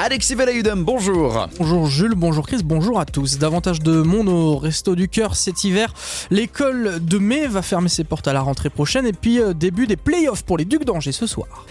Alexis Velayudem, bonjour. Bonjour Jules, bonjour Chris, bonjour à tous. Davantage de monde au Resto du Cœur cet hiver. L'école de mai va fermer ses portes à la rentrée prochaine et puis euh, début des playoffs pour les Ducs d'Angers ce soir.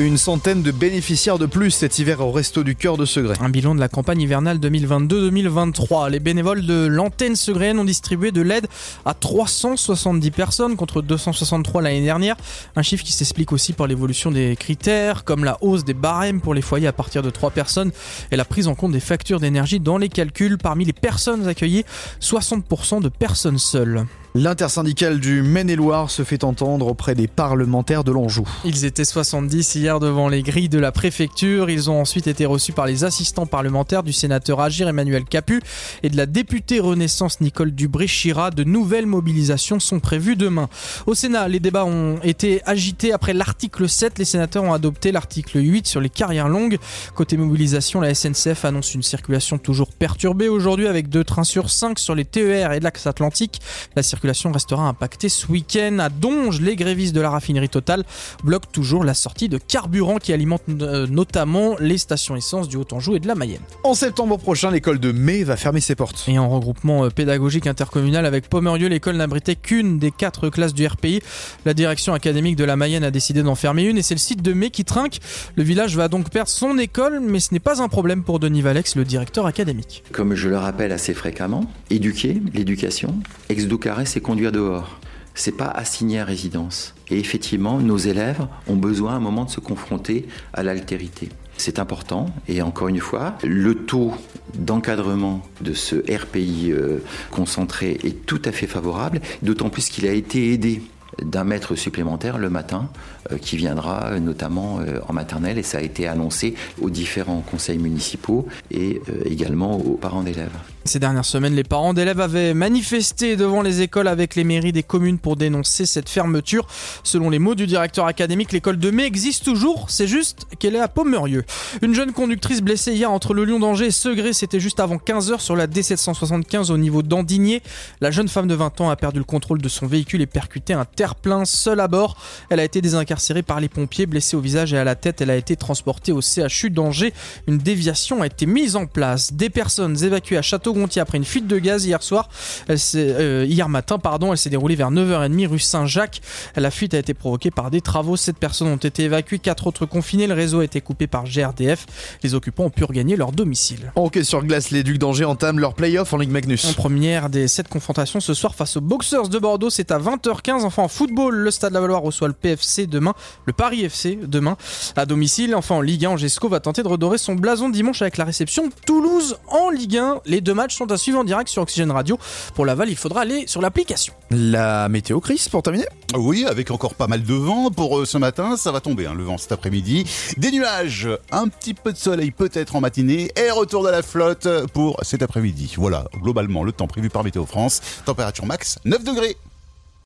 Une centaine de bénéficiaires de plus cet hiver au Resto du Cœur de Segré. Un bilan de la campagne hivernale 2022-2023. Les bénévoles de l'antenne segréenne ont distribué de l'aide à 370 personnes contre 263 l'année dernière. Un chiffre qui s'explique aussi par l'évolution des critères comme la hausse des barèmes pour les foyers à partir de 3 personnes et la prise en compte des factures d'énergie dans les calculs. Parmi les personnes accueillies, 60% de personnes seules. L'intersyndicale du Maine-et-Loire se fait entendre auprès des parlementaires de l'Anjou. Ils étaient 70 hier devant les grilles de la préfecture. Ils ont ensuite été reçus par les assistants parlementaires du sénateur Agir Emmanuel Capu et de la députée Renaissance Nicole Dubré-Chira. De nouvelles mobilisations sont prévues demain. Au Sénat, les débats ont été agités après l'article 7. Les sénateurs ont adopté l'article 8 sur les carrières longues. Côté mobilisation, la SNCF annonce une circulation toujours perturbée aujourd'hui avec deux trains sur 5 sur les TER et l'axe atlantique. La circulation restera impactée ce week-end. À Donge, les grévistes de la raffinerie Total bloquent toujours la sortie de carburant qui alimente euh, notamment les stations essence du Haut-Anjou et de la Mayenne. En septembre prochain, l'école de mai va fermer ses portes. Et en regroupement euh, pédagogique intercommunal avec Pommerieux, l'école n'abritait qu'une des quatre classes du RPI. La direction académique de la Mayenne a décidé d'en fermer une et c'est le site de mai qui trinque. Le village va donc perdre son école, mais ce n'est pas un problème pour Denis Valex, le directeur académique. Comme je le rappelle assez fréquemment, éduquer, l'éducation, ex carré, c'est conduire dehors. C'est pas assigner à résidence. Et effectivement, nos élèves ont besoin à un moment de se confronter à l'altérité. C'est important et encore une fois, le taux d'encadrement de ce RPI euh, concentré est tout à fait favorable, d'autant plus qu'il a été aidé d'un maître supplémentaire le matin euh, qui viendra euh, notamment en maternelle et ça a été annoncé aux différents conseils municipaux et également aux parents d'élèves. Ces dernières semaines, les parents d'élèves avaient manifesté devant les écoles avec les mairies des communes pour dénoncer cette fermeture. Selon les mots du directeur académique, l'école de mai existe toujours, c'est juste qu'elle est à Pommerieux. Une jeune conductrice blessée hier entre le Lyon d'Angers et Segré, c'était juste avant 15h sur la D775 au niveau d'Andigné. La jeune femme de 20 ans a perdu le contrôle de son véhicule et percuté un terre-plein seul à bord. Elle a été désincarcérée par les pompiers, blessée au visage et à la tête. Elle a été transportée au CHU d'Angers. Une déviation a été mise en place. Des personnes évacuées à Château Gontier après une fuite de gaz hier soir. Elle euh, hier matin, pardon, elle s'est déroulée vers 9h30 rue Saint-Jacques. La fuite a été provoquée par des travaux. Sept personnes ont été évacuées, quatre autres confinées. Le réseau a été coupé par GRDF. Les occupants ont pu regagner leur domicile. Ok, sur glace, les Ducs d'Angers entament leur play-off en Ligue Magnus. En première des sept confrontations ce soir face aux Boxers de Bordeaux, c'est à 20h15. Enfin en football, le Stade Lavallois reçoit le PFC demain, le Paris FC demain à domicile. Enfin en Ligue 1, Angesco va tenter de redorer son blason dimanche avec la réception Toulouse en Ligue 1. Les deux matchs sont à suivre en direct sur Oxygène Radio. Pour Laval, il faudra aller sur l'application. La météo, Chris, pour terminer Oui, avec encore pas mal de vent pour euh, ce matin. Ça va tomber, hein, le vent cet après-midi. Des nuages, un petit peu de soleil peut-être en matinée et retour de la flotte pour cet après-midi. Voilà, globalement, le temps prévu par Météo France. Température max 9 degrés.